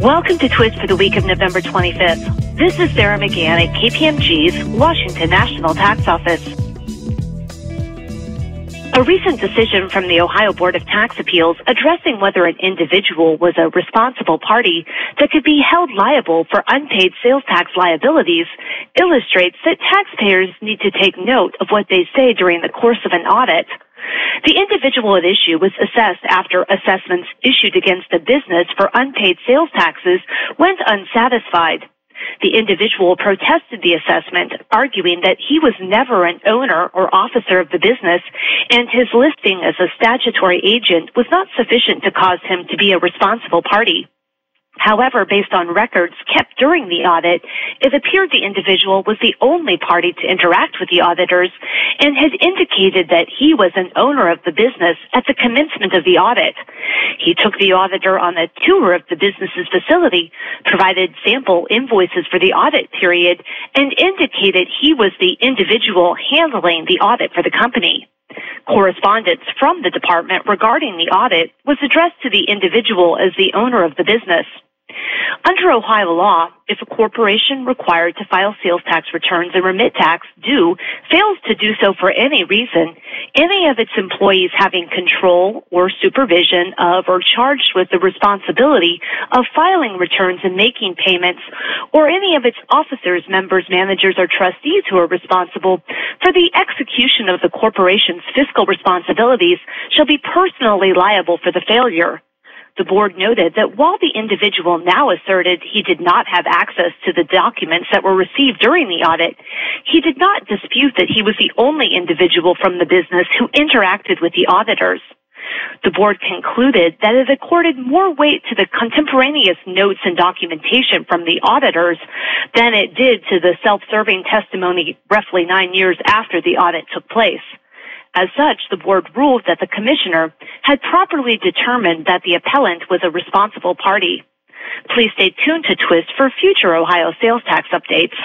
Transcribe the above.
Welcome to Twist for the week of November 25th. This is Sarah McGann at KPMG's Washington National Tax Office. A recent decision from the Ohio Board of Tax Appeals addressing whether an individual was a responsible party that could be held liable for unpaid sales tax liabilities illustrates that taxpayers need to take note of what they say during the course of an audit. The individual at issue was assessed after assessments issued against the business for unpaid sales taxes went unsatisfied. The individual protested the assessment, arguing that he was never an owner or officer of the business and his listing as a statutory agent was not sufficient to cause him to be a responsible party. However, based on records kept during the audit, it appeared the individual was the only party to interact with the auditors and had indicated that he was an owner of the business at the commencement of the audit. He took the auditor on a tour of the business's facility, provided sample invoices for the audit period, and indicated he was the individual handling the audit for the company. Correspondence from the department regarding the audit was addressed to the individual as the owner of the business. Under Ohio law, if a corporation required to file sales tax returns and remit tax due fails to do so for any reason, any of its employees having control or supervision of or charged with the responsibility of filing returns and making payments, or any of its officers, members, managers, or trustees who are responsible for the execution of the corporation's fiscal responsibilities shall be personally liable for the failure. The board noted that while the individual now asserted he did not have access to the documents that were received during the audit, he did not dispute that he was the only individual from the business who interacted with the auditors. The board concluded that it accorded more weight to the contemporaneous notes and documentation from the auditors than it did to the self-serving testimony roughly nine years after the audit took place. As such, the board ruled that the commissioner had properly determined that the appellant was a responsible party. Please stay tuned to Twist for future Ohio sales tax updates.